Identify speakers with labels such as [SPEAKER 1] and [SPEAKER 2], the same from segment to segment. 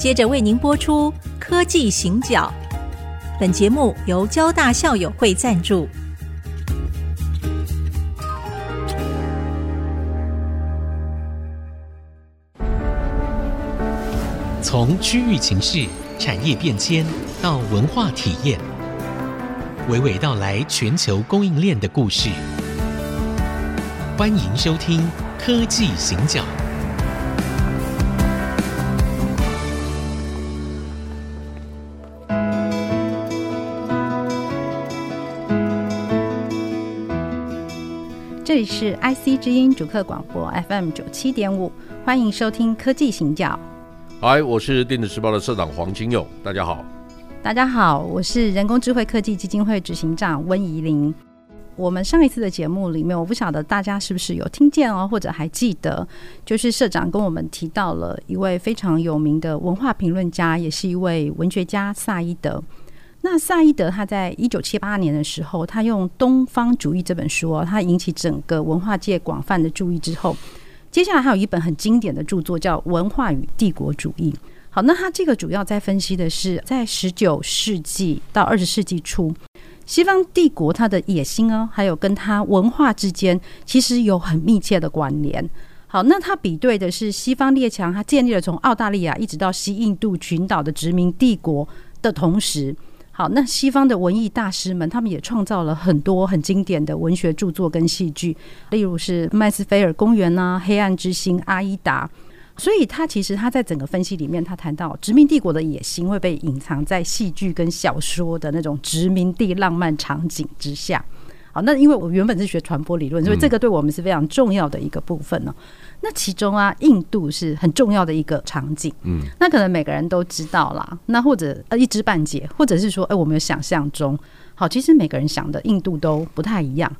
[SPEAKER 1] 接着为您播出《科技行脚》。本节目由交大校友会赞助。
[SPEAKER 2] 从区域情势、产业变迁到文化体验，娓娓道来全球供应链的故事。欢迎收听《科技行脚》。
[SPEAKER 3] 这里是 IC 之音主客广播 FM 九七点五，欢迎收听《科技行脚》。
[SPEAKER 4] 嗨，我是电子时报的社长黄金勇，大家好。
[SPEAKER 3] 大家好，我是人工智慧科技基金会执行长温怡玲。我们上一次的节目里面，我不晓得大家是不是有听见哦，或者还记得，就是社长跟我们提到了一位非常有名的文化评论家，也是一位文学家萨伊德。那萨伊德他在一九七八年的时候，他用《东方主义》这本书哦，他引起整个文化界广泛的注意之后，接下来还有一本很经典的著作叫《文化与帝国主义》。好，那他这个主要在分析的是在十九世纪到二十世纪初。西方帝国它的野心哦，还有跟它文化之间其实有很密切的关联。好，那他比对的是西方列强，他建立了从澳大利亚一直到西印度群岛的殖民帝国的同时，好，那西方的文艺大师们，他们也创造了很多很经典的文学著作跟戏剧，例如是《麦斯菲尔公园》啊，《黑暗之星》、《阿依达》。所以，他其实他在整个分析里面，他谈到殖民帝国的野心会被隐藏在戏剧跟小说的那种殖民地浪漫场景之下。好，那因为我原本是学传播理论，所以这个对我们是非常重要的一个部分呢。那其中啊，印度是很重要的一个场景。嗯，那可能每个人都知道啦。那或者呃一知半解，或者是说，哎，我们有想象中，好，其实每个人想的印度都不太一样。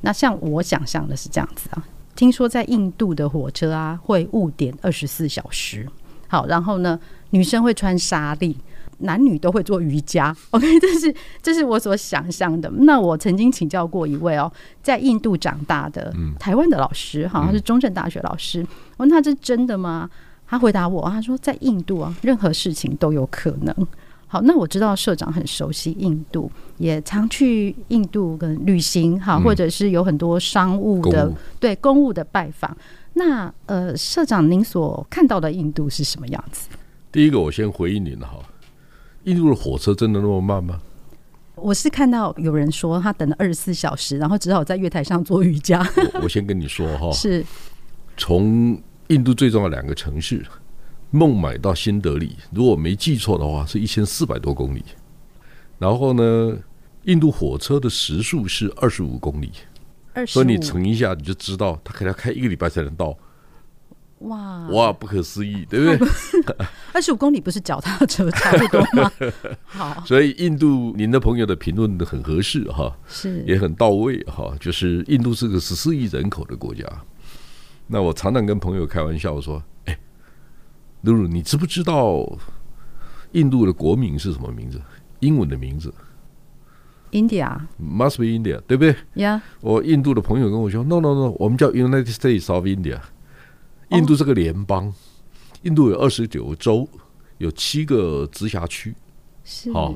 [SPEAKER 3] 那像我想象的是这样子啊。听说在印度的火车啊会误点二十四小时，好，然后呢，女生会穿纱丽，男女都会做瑜伽。OK，这是这是我所想象的。那我曾经请教过一位哦，在印度长大的台湾的老师，好像是中正大学老师。我问他这是真的吗？他回答我，他说在印度啊，任何事情都有可能。好，那我知道社长很熟悉印度，也常去印度跟旅行，哈，或者是有很多商务的公对公务的拜访。那呃，社长您所看到的印度是什么样子？
[SPEAKER 4] 第一个，我先回应您哈，印度的火车真的那么慢吗？
[SPEAKER 3] 我是看到有人说他等了二十四小时，然后只好在月台上做瑜伽。
[SPEAKER 4] 我，我先跟你说哈，
[SPEAKER 3] 是
[SPEAKER 4] 从印度最重要的两个城市。孟买到新德里，如果没记错的话，是一千四百多公里。然后呢，印度火车的时速是二十五公里，所以你乘一下，你就知道他可能要开一个礼拜才能到。
[SPEAKER 3] 哇
[SPEAKER 4] 哇，不可思议，对不对？
[SPEAKER 3] 二十五公里不是脚踏车差不多吗？好，
[SPEAKER 4] 所以印度您的朋友的评论的很合适哈，
[SPEAKER 3] 是也
[SPEAKER 4] 很到位哈。就是印度是个十四亿人口的国家，那我常常跟朋友开玩笑说。哎露露，你知不知道印度的国名是什么名字？英文的名字
[SPEAKER 3] ？India，must
[SPEAKER 4] be India，对不对
[SPEAKER 3] ？Yeah，
[SPEAKER 4] 我印度的朋友跟我说，No No No，我们叫 United States of India。印度这个联邦，哦、印度有二十九个州，有七个直辖区。
[SPEAKER 3] 是，
[SPEAKER 4] 好，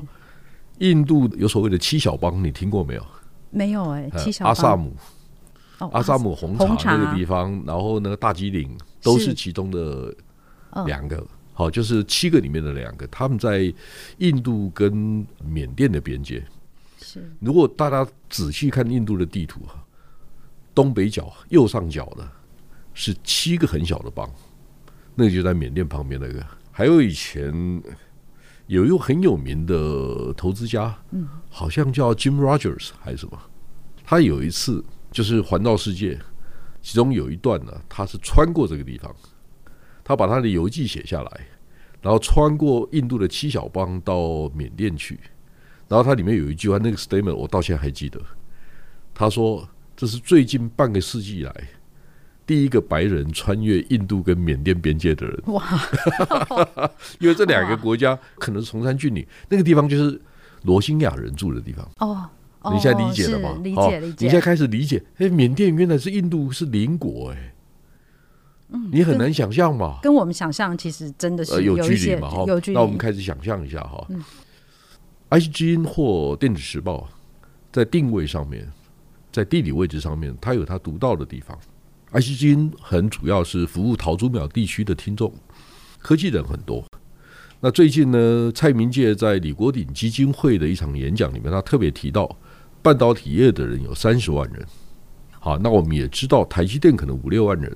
[SPEAKER 4] 印度有所谓的七小邦，你听过没有？
[SPEAKER 3] 没有哎、欸，七小
[SPEAKER 4] 邦。阿萨姆，
[SPEAKER 3] 哦、
[SPEAKER 4] 阿萨姆红茶那个地方，然后那个大吉岭都是其中的。两个好，就是七个里面的两个，他们在印度跟缅甸的边界。
[SPEAKER 3] 是，如
[SPEAKER 4] 果大家仔细看印度的地图哈，东北角右上角的是七个很小的邦，那个就在缅甸旁边那个。还有以前有一个很有名的投资家，嗯，好像叫 Jim Rogers 还是什么，他有一次就是环绕世界，其中有一段呢，他是穿过这个地方。他把他的游记写下来，然后穿过印度的七小邦到缅甸去，然后他里面有一句话，那个 statement 我到现在还记得。他说：“这是最近半个世纪以来第一个白人穿越印度跟缅甸边界的人。”哇！因为这两个国家可能是崇山峻岭，那个地方就是罗兴亚人住的地方。
[SPEAKER 3] 哦，
[SPEAKER 4] 你现在理解了吗？
[SPEAKER 3] 理解理解。
[SPEAKER 4] 你现在开始理解，哎，缅甸原来是印度是邻国，哎。
[SPEAKER 3] 嗯，
[SPEAKER 4] 你很难想象嘛，
[SPEAKER 3] 跟我们想象其实真的是有
[SPEAKER 4] 有距离嘛，哈，
[SPEAKER 3] 有距离。
[SPEAKER 4] 那我们开始想象一下哈，嗯，IC 之音或电子时报在定位上面，在地理位置上面，它有它独到的地方。IC 之音很主要是服务桃竹苗地区的听众，科技人很多。那最近呢，蔡明介在李国鼎基金会的一场演讲里面，他特别提到，半导体业的人有三十万人。好，那我们也知道台积电可能五六万人，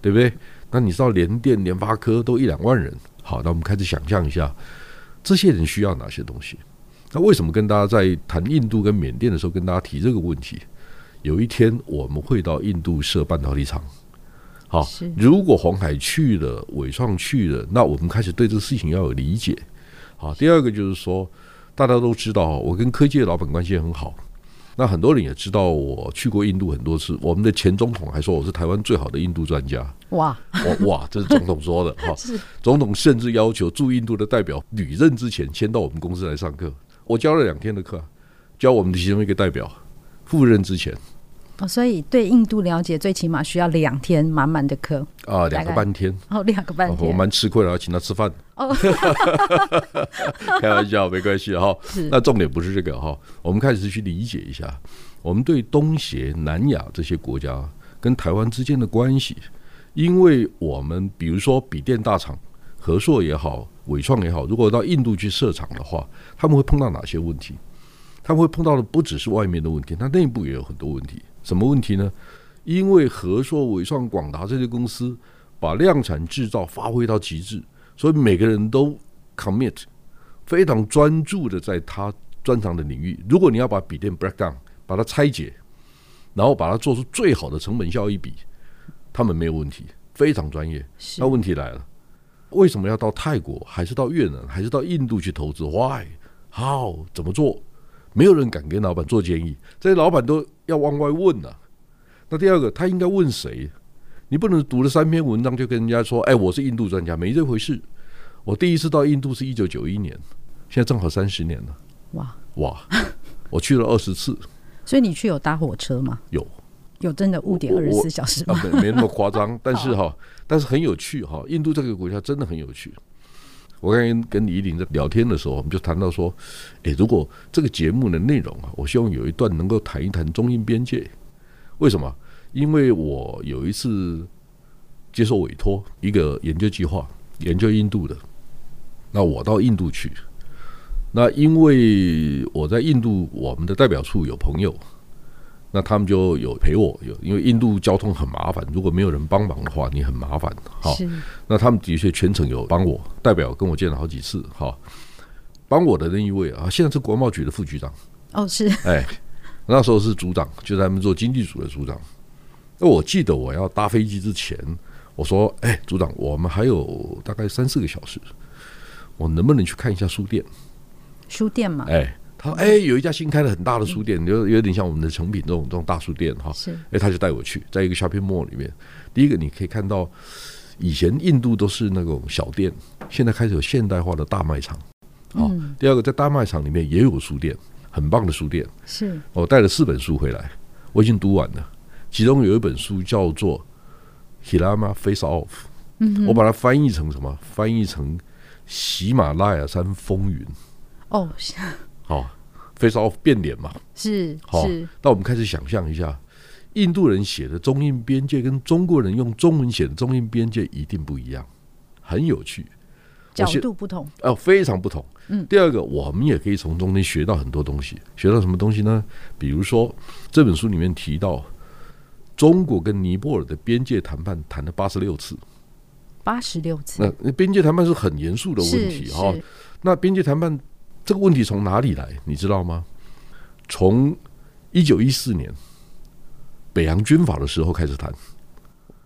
[SPEAKER 4] 对不对？那你知道联电、联发科都一两万人。好，那我们开始想象一下，这些人需要哪些东西？那为什么跟大家在谈印度跟缅甸的时候跟大家提这个问题？有一天我们会到印度设半导体厂。好，如果黄海去了，伟创去了，那我们开始对这个事情要有理解。好，第二个就是说，大家都知道，我跟科技的老板关系很好。那很多人也知道我去过印度很多次，我们的前总统还说我是台湾最好的印度专家。
[SPEAKER 3] 哇，
[SPEAKER 4] 哇，这是总统说的 哈。总统甚至要求驻印度的代表履任之前先到我们公司来上课。我教了两天的课，教我们的其中一个代表赴任之前。
[SPEAKER 3] 哦，所以对印度了解最起码需要两天满满的课
[SPEAKER 4] 啊，两个半天
[SPEAKER 3] 哦，两个半天，
[SPEAKER 4] 我蛮吃亏的，要请他吃饭。哦，开玩笑，没关系哈。那重点不是这个哈，我们开始去理解一下，我们对东协、南亚这些国家跟台湾之间的关系，因为我们比如说笔电大厂，和硕也好，纬创也好，如果到印度去设厂的话，他们会碰到哪些问题？他们会碰到的不只是外面的问题，它内部也有很多问题。什么问题呢？因为和硕、伟创、广达这些公司把量产制造发挥到极致，所以每个人都 commit，非常专注的在他专长的领域。如果你要把笔电 break down，把它拆解，然后把它做出最好的成本效益比，他们没有问题，非常专业。那问题来了，为什么要到泰国，还是到越南，还是到印度去投资？Why？How？怎么做？没有人敢给老板做建议，这些老板都要往外问呐、啊。那第二个，他应该问谁？你不能读了三篇文章就跟人家说：“哎，我是印度专家。”没这回事。我第一次到印度是一九九一年，现在正好三十年了。哇哇！我去了二十次。
[SPEAKER 3] 所以你去有搭火车吗？
[SPEAKER 4] 有，
[SPEAKER 3] 有真的误点二十四小时吗？
[SPEAKER 4] 啊、没没那么夸张，但是哈，但是很有趣哈。印度这个国家真的很有趣。我刚才跟李依林在聊天的时候，我们就谈到说，诶，如果这个节目的内容啊，我希望有一段能够谈一谈中印边界。为什么？因为我有一次接受委托一个研究计划，研究印度的。那我到印度去，那因为我在印度，我们的代表处有朋友。那他们就有陪我，有因为印度交通很麻烦，如果没有人帮忙的话，你很麻烦。好，那他们的确全程有帮我，代表跟我见了好几次。好，帮我的那一位啊，现在是国贸局的副局长。
[SPEAKER 3] 哦，是。
[SPEAKER 4] 哎，那时候是组长，就在他们做经济组的组长。那我记得我要搭飞机之前，我说：“哎，组长，我们还有大概三四个小时，我能不能去看一下书店？”
[SPEAKER 3] 书店嘛。
[SPEAKER 4] 哎。他说：“哎，有一家新开的很大的书店，有有点像我们的成品这种这种大书店哈。是，哎，他就带我去，在一个 shopping mall 里面。第一个你可以看到，以前印度都是那种小店，现在开始有现代化的大卖场。好，第二个在大卖场里面也有书店，很棒的书店。是，我带了四本书回来，我已经读完了。其中有一本书叫做《Himalaya Face Off》，嗯我把它翻译成什么？翻译成喜马拉雅山风云。哦。”好，face off 变脸嘛？
[SPEAKER 3] 是，
[SPEAKER 4] 好。那我们开始想象一下，印度人写的中印边界跟中国人用中文写的中印边界一定不一样，很有趣，
[SPEAKER 3] 角度不同，
[SPEAKER 4] 哦，非常不同。嗯，第二个，我们也可以从中间学到很多东西。学到什么东西呢？比如说这本书里面提到，中国跟尼泊尔的边界谈判谈了八十六次，
[SPEAKER 3] 八十六次。
[SPEAKER 4] 那边界谈判是很严肃的问题哈。那边界谈判。这个问题从哪里来？你知道吗？从一九一四年北洋军阀的时候开始谈。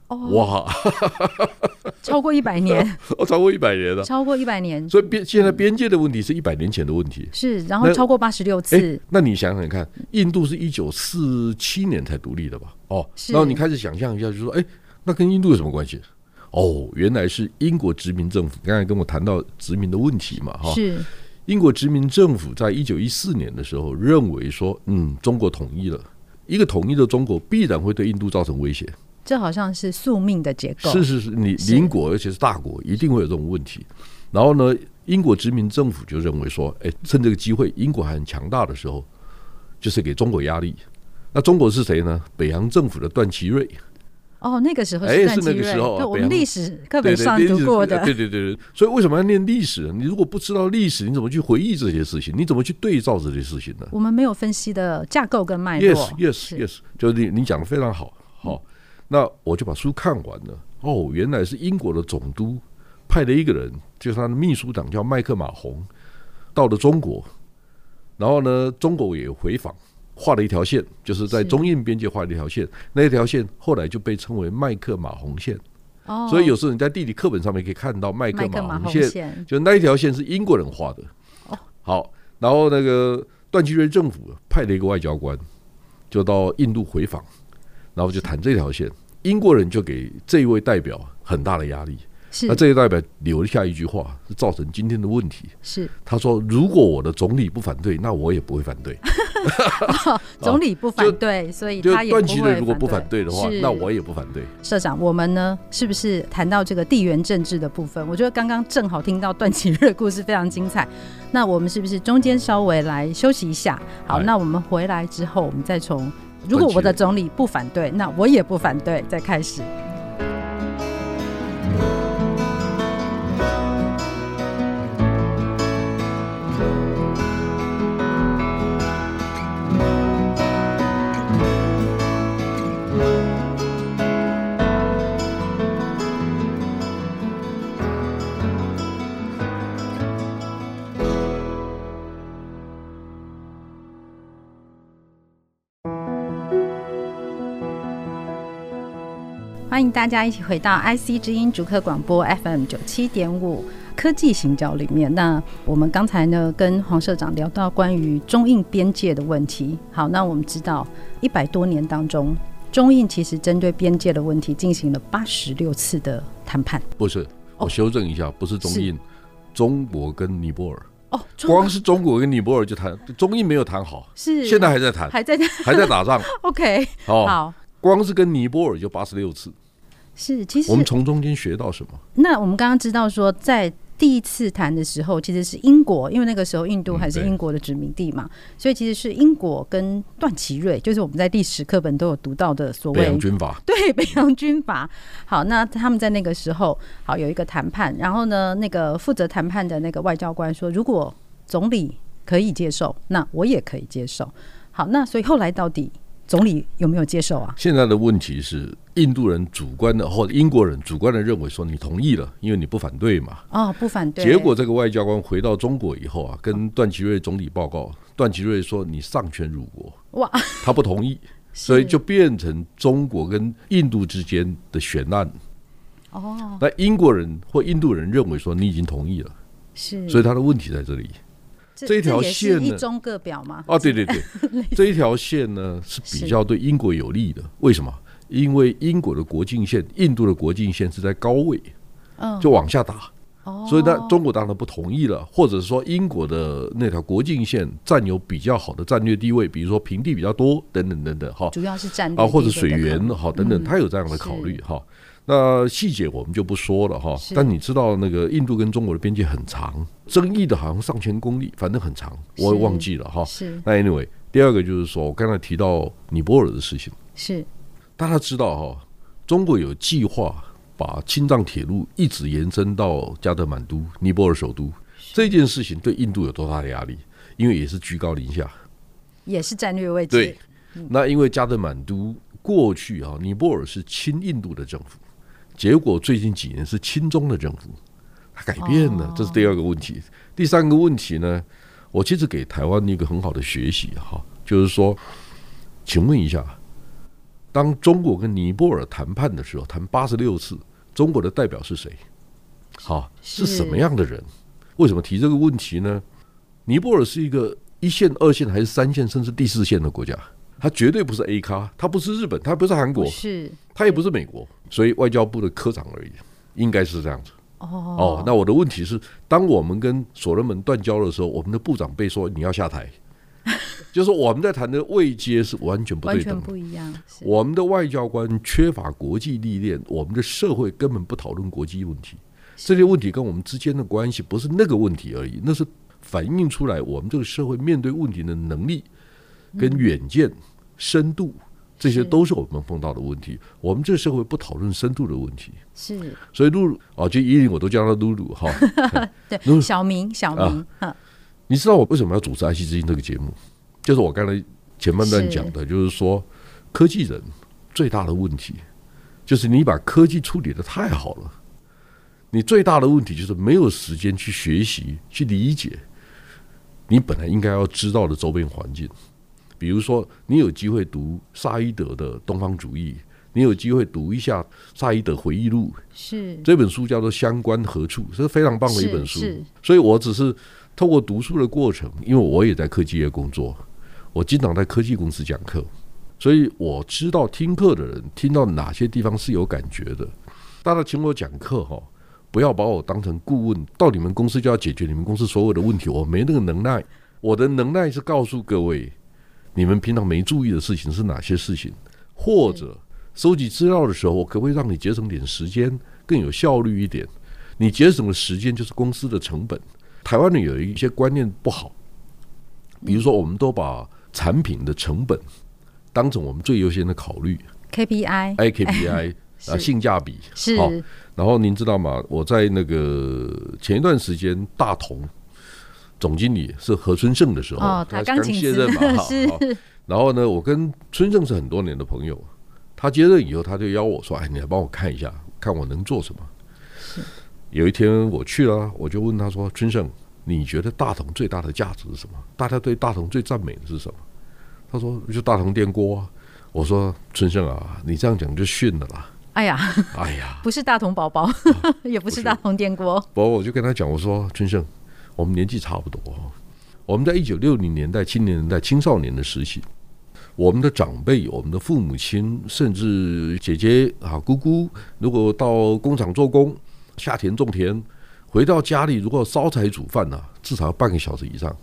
[SPEAKER 4] 哦，哇，
[SPEAKER 3] 超过一百年，
[SPEAKER 4] 哦，超过一百年了，
[SPEAKER 3] 超过一百年。
[SPEAKER 4] 所以边现在边界的问题是一百年前的问题。
[SPEAKER 3] 是，然后超过八十六次。
[SPEAKER 4] 那你想想看，印度是一九四七年才独立的吧？哦，然后你开始想象一下，就说，哎，那跟印度有什么关系？哦，原来是英国殖民政府刚才跟我谈到殖民的问题嘛，哈，是。英国殖民政府在一九一四年的时候认为说，嗯，中国统一了，一个统一的中国必然会对印度造成威胁。
[SPEAKER 3] 这好像是宿命的结构。
[SPEAKER 4] 是是是，你邻国而且是大国，一定会有这种问题。然后呢，英国殖民政府就认为说，哎，趁这个机会，英国还很强大的时候，就是给中国压力。那中国是谁呢？北洋政府的段祺瑞。
[SPEAKER 3] 哦，那个时候是段祺瑞，对，我们历史课本上读过的。
[SPEAKER 4] 对对对对，所以为什么要念历史？你如果不知道历史，你怎么去回忆这些事情？你怎么去对照这些事情呢？
[SPEAKER 3] 我们没有分析的架构跟脉
[SPEAKER 4] 络。Yes yes yes，就是你你讲的非常好。好，那我就把书看完了。哦，原来是英国的总督派了一个人，就是他的秘书长叫麦克马洪，到了中国，然后呢，中国也回访。画了一条线，就是在中印边界画了一条线，那一条线后来就被称为麦克马洪线。哦，所以有时候你在地理课本上面可以看到麦克马洪线，就那一条线是英国人画的。哦，好，然后那个段祺瑞政府派了一个外交官，就到印度回访，然后就谈这条线，英国人就给这一位代表很大的压力。那这些代表留下一句话，是造成今天的问题。是他说：“如果我的总理不反对，那我也不会反对。
[SPEAKER 3] 哦 ”总理不反对，所以他也
[SPEAKER 4] 段祺瑞如果不反对的话，那我也不反对。
[SPEAKER 3] 社长，我们呢，是不是谈到这个地缘政治的部分？我觉得刚刚正好听到段祺瑞的故事非常精彩。那我们是不是中间稍微来休息一下？好，那我们回来之后，我们再从如果我的总理不反对，那我也不反对，再开始。迎大家一起回到 IC 之音逐客广播 FM 九七点五科技行脚里面。那我们刚才呢跟黄社长聊到关于中印边界的问题。好，那我们知道一百多年当中，中印其实针对边界的问题进行了八十六次的谈判。
[SPEAKER 4] 不是，我修正一下，哦、不是中印，是中国跟尼泊尔。哦，光是中国跟尼泊尔就谈，中印没有谈好，是现在还在谈，
[SPEAKER 3] 还在，
[SPEAKER 4] 还在打仗。
[SPEAKER 3] OK，
[SPEAKER 4] 哦，好，光是跟尼泊尔就八十六次。
[SPEAKER 3] 是，其实
[SPEAKER 4] 我们从中间学到什么？
[SPEAKER 3] 那我们刚刚知道说，在第一次谈的时候，其实是英国，因为那个时候印度还是英国的殖民地嘛，嗯、所以其实是英国跟段祺瑞，就是我们在历史课本都有读到的所谓北
[SPEAKER 4] 洋军阀。
[SPEAKER 3] 对，北洋军阀。好，那他们在那个时候好有一个谈判，然后呢，那个负责谈判的那个外交官说，如果总理可以接受，那我也可以接受。好，那所以后来到底？总理有没有接受啊？
[SPEAKER 4] 现在的问题是，印度人主观的或者英国人主观的认为说你同意了，因为你不反对嘛。
[SPEAKER 3] 哦，不反对。
[SPEAKER 4] 结果这个外交官回到中国以后啊，跟段祺瑞总理报告，段祺瑞说你丧权辱国。哇，他不同意，所以就变成中国跟印度之间的悬案。哦，那英国人或印度人认为说你已经同意了，是，所以他的问题在这里。这一条线呢？
[SPEAKER 3] 一中各表吗？
[SPEAKER 4] 哦，对对对，这一条线呢是比较对英国有利的。为什么？因为英国的国境线、印度的国境线是在高位，就往下打。所以呢，中国当然不同意了，或者说英国的那条国境线占有比较好的战略地位，比如说平地比较多，等等等等，哈。
[SPEAKER 3] 主要是战略啊，
[SPEAKER 4] 或者水源好等等，他有这样的考虑哈。那细节我们就不说了哈，但你知道那个印度跟中国的边界很长，争议的好像上千公里，反正很长，我也忘记了哈。是。那 anyway，第二个就是说我刚才提到尼泊尔的事情，是大家知道哈，中国有计划把青藏铁路一直延伸到加德满都，尼泊尔首都。这件事情对印度有多大的压力？因为也是居高临下，
[SPEAKER 3] 也是战略位置。
[SPEAKER 4] 对。那因为加德满都过去啊，尼泊尔是亲印度的政府。结果最近几年是亲中的政府，它改变了，这是第二个问题。第三个问题呢，我其实给台湾一个很好的学习哈，就是说，请问一下，当中国跟尼泊尔谈判的时候，谈八十六次，中国的代表是谁？好，是什么样的人？为什么提这个问题呢？尼泊尔是一个一线、二线还是三线，甚至第四线的国家？它绝对不是 A 咖，它不是日本，它不是韩国，是，它也不是美国，所以外交部的科长而已，应该是这样子。哦哦，那我的问题是，当我们跟所罗门断交的时候，我们的部长被说你要下台，就是我们在谈的位阶是完全不对等，
[SPEAKER 3] 完全不一样。
[SPEAKER 4] 我们的外交官缺乏国际历练，我们的社会根本不讨论国际问题。这些问题跟我们之间的关系不是那个问题而已，那是反映出来我们这个社会面对问题的能力、跟远见、深度，这些都是我们碰到的问题。我们这个社会不讨论深度的问题，
[SPEAKER 3] 是。
[SPEAKER 4] 所以露露啊，就依琳我都叫他露露哈。
[SPEAKER 3] 对，小明，小明。
[SPEAKER 4] 你知道我为什么要主持《爱惜之音》这个节目？就是我刚才前半段讲的，就是说科技人最大的问题，就是你把科技处理的太好了。你最大的问题就是没有时间去学习、去理解你本来应该要知道的周边环境。比如说，你有机会读萨伊德的《东方主义》，你有机会读一下萨伊德回忆录，
[SPEAKER 3] 是
[SPEAKER 4] 这本书叫做《相关何处》，是非常棒的一本书。所以我只是透过读书的过程，因为我也在科技业工作，我经常在科技公司讲课，所以我知道听课的人听到哪些地方是有感觉的。大家请我讲课哈。不要把我当成顾问，到你们公司就要解决你们公司所有的问题，我没那个能耐。我的能耐是告诉各位，你们平常没注意的事情是哪些事情，或者收集资料的时候，我可不可以让你节省点时间，更有效率一点？你节省的时间就是公司的成本。台湾人有一些观念不好，比如说，我们都把产品的成本当成我们最优先的考虑
[SPEAKER 3] ，KPI，I
[SPEAKER 4] KPI。啊，性价比
[SPEAKER 3] 是。
[SPEAKER 4] 然后您知道吗？我在那个前一段时间，大同总经理是何春盛的时候，
[SPEAKER 3] 哦、
[SPEAKER 4] 他刚卸任嘛，
[SPEAKER 3] 是。
[SPEAKER 4] 然后呢，我跟春盛是很多年的朋友。他接任以后，他就邀我说：“哎，你来帮我看一下，看我能做什么。”有一天我去了，我就问他说：“春盛，你觉得大同最大的价值是什么？大家对大同最赞美的是什么？”他说：“就大同电锅。”我说：“春盛啊，你这样讲就逊了啦。”
[SPEAKER 3] 哎呀，
[SPEAKER 4] 哎呀，
[SPEAKER 3] 不是大同宝宝，也不是大同电锅。
[SPEAKER 4] 不，我就跟他讲，我说春盛，我们年纪差不多，我们在一九六零年代、青年年代、青少年的时期，我们的长辈、我们的父母亲，甚至姐姐啊、姑姑，如果到工厂做工、下田种田，回到家里如果烧柴煮饭呢，至少要半个小时以上。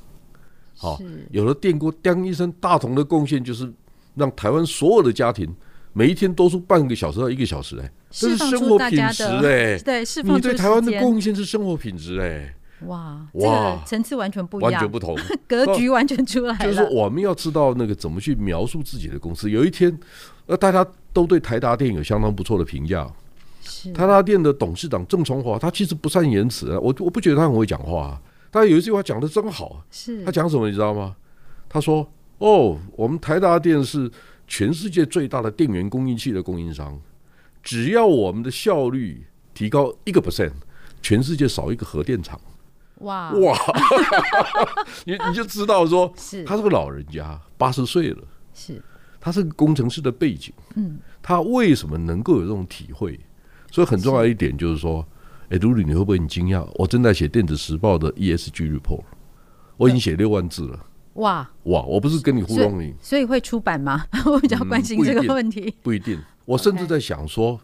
[SPEAKER 4] 好，有了电锅，当一声大同的贡献就是让台湾所有的家庭。每一天多出半个小时到一个小时，哎，这是生活品质哎，
[SPEAKER 3] 对，
[SPEAKER 4] 你对台湾的贡献是生活品质哎，
[SPEAKER 3] 哇这个，层次完全不一样，
[SPEAKER 4] 完全不同，
[SPEAKER 3] 格局完全出来了。
[SPEAKER 4] 就是我们要知道那个怎么去描述自己的公司。有一天，呃，大家都对台达电有相当不错的评价。是台达电的董事长郑崇华，他其实不善言辞，我我不觉得他很会讲话，但有一句话讲的真好，是他讲什么你知道吗？他说：“哦，我们台达电是。”全世界最大的电源供应器的供应商，只要我们的效率提高一个 percent，全世界少一个核电厂。哇哇，你你就知道说，是他是个老人家，八十岁了，是他是个工程师的背景，嗯，他为什么能够有这种体会？所以很重要一点就是说，哎，露露你会不会很惊讶？我正在写电子时报的 ESG report，我已经写六万字了。哇哇！我不是跟你糊弄你，
[SPEAKER 3] 所以会出版吗？我比较关心这个问题。
[SPEAKER 4] 不一定，我甚至在想说，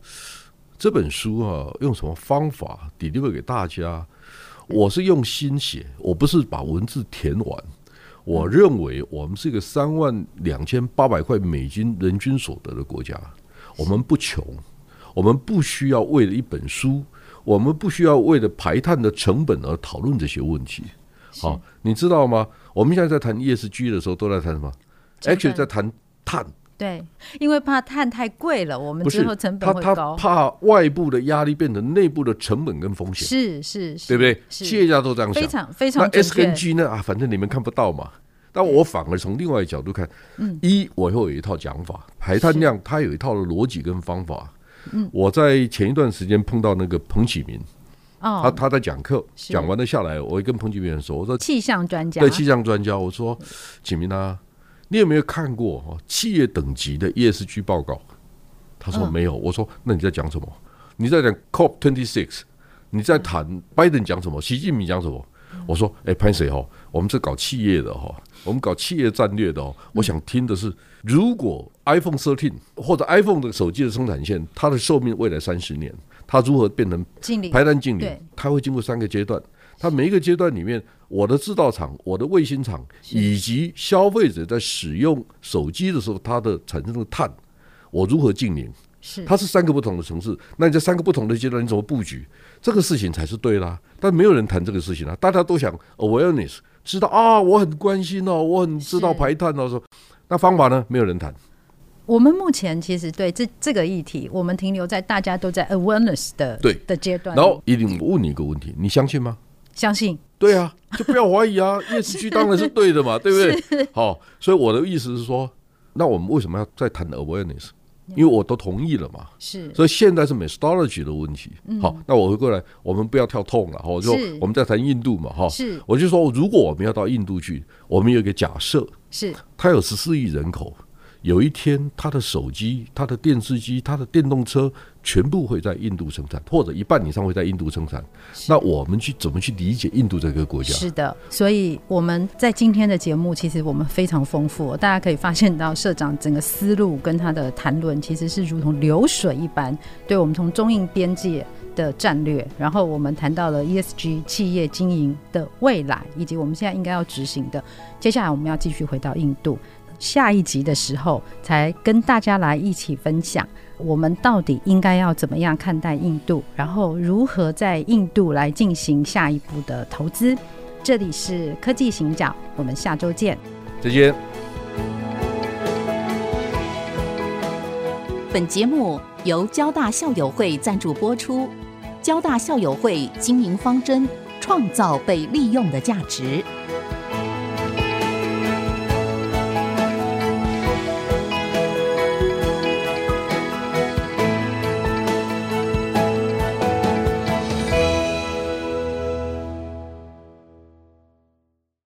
[SPEAKER 4] 这本书啊，用什么方法 deliver 给大家？我是用心写，我不是把文字填完。我认为我们是一个三万两千八百块美金人均所得的国家，我们不穷，我们不需要为了一本书，我们不需要为了排碳的成本而讨论这些问题。好，你知道吗？我们现在在谈 ESG 的时候，都在谈什么？Actually 在谈碳。
[SPEAKER 3] 对，因为怕碳太贵了，我们之后成本会高。
[SPEAKER 4] 怕外部的压力变成内部的成本跟风险。
[SPEAKER 3] 是是，是，
[SPEAKER 4] 对不对？企业家都这样想。
[SPEAKER 3] 非常非常。
[SPEAKER 4] 那 S 跟 G 呢？啊，反正你们看不到嘛。但我反而从另外一个角度看，嗯，一我会有一套讲法，排碳量它有一套的逻辑跟方法。嗯，我在前一段时间碰到那个彭启明。他他在讲课，讲完了下来，我会跟彭启明说：“我说
[SPEAKER 3] 气象专家，
[SPEAKER 4] 对气象专家，我说启明啊，你有没有看过哈企业等级的 ESG 报告？”他说没有。我说那你在讲什么？你在讲 COP twenty six？你在谈拜登讲什么？习近平讲什么？我说哎，潘谁哈？我们是搞企业的哈，我们搞企业战略的哦。我想听的是，如果 iPhone thirteen 或者 iPhone 的手机的生产线，它的寿命未来三十年。它如何变成排单净零？它会经过三个阶段。它每一个阶段里面，我的制造厂、我的卫星厂以及消费者在使用手机的时候，它的产生的碳，我如何净零？
[SPEAKER 3] 是，
[SPEAKER 4] 它是三个不同的层次。那你这三个不同的阶段，你怎么布局？这个事情才是对啦。但没有人谈这个事情啊，大家都想 awareness，知道啊，我很关心哦，我很知道排碳哦，说那方法呢？没有人谈。
[SPEAKER 3] 我们目前其实对这这个议题，我们停留在大家都在 awareness 的
[SPEAKER 4] 对的
[SPEAKER 3] 阶段。
[SPEAKER 4] 然后一定我问你一个问题，你相信吗？
[SPEAKER 3] 相信。
[SPEAKER 4] 对啊，就不要怀疑啊，ESG 当然是对的嘛，对不对？好，所以我的意思是说，那我们为什么要再谈 awareness？因为我都同意了嘛，
[SPEAKER 3] 是，
[SPEAKER 4] 所以现在是 methodology 的问题。好，那我回过来，我们不要跳痛了哈，就我们再谈印度嘛哈。
[SPEAKER 3] 是，
[SPEAKER 4] 我就说，如果我们要到印度去，我们有一个假设，
[SPEAKER 3] 是，
[SPEAKER 4] 它有十四亿人口。有一天，他的手机、他的电视机、他的电动车全部会在印度生产，或者一半以上会在印度生产。那我们去怎么去理解印度这个国家？
[SPEAKER 3] 是的，所以我们在今天的节目，其实我们非常丰富。大家可以发现到，社长整个思路跟他的谈论，其实是如同流水一般。对，我们从中印边界的战略，然后我们谈到了 ESG 企业经营的未来，以及我们现在应该要执行的。接下来，我们要继续回到印度。下一集的时候，才跟大家来一起分享，我们到底应该要怎么样看待印度，然后如何在印度来进行下一步的投资。这里是科技行脚，我们下周见，
[SPEAKER 4] 再见。
[SPEAKER 1] 本节目由交大校友会赞助播出，交大校友会经营方针，创造被利用的价值。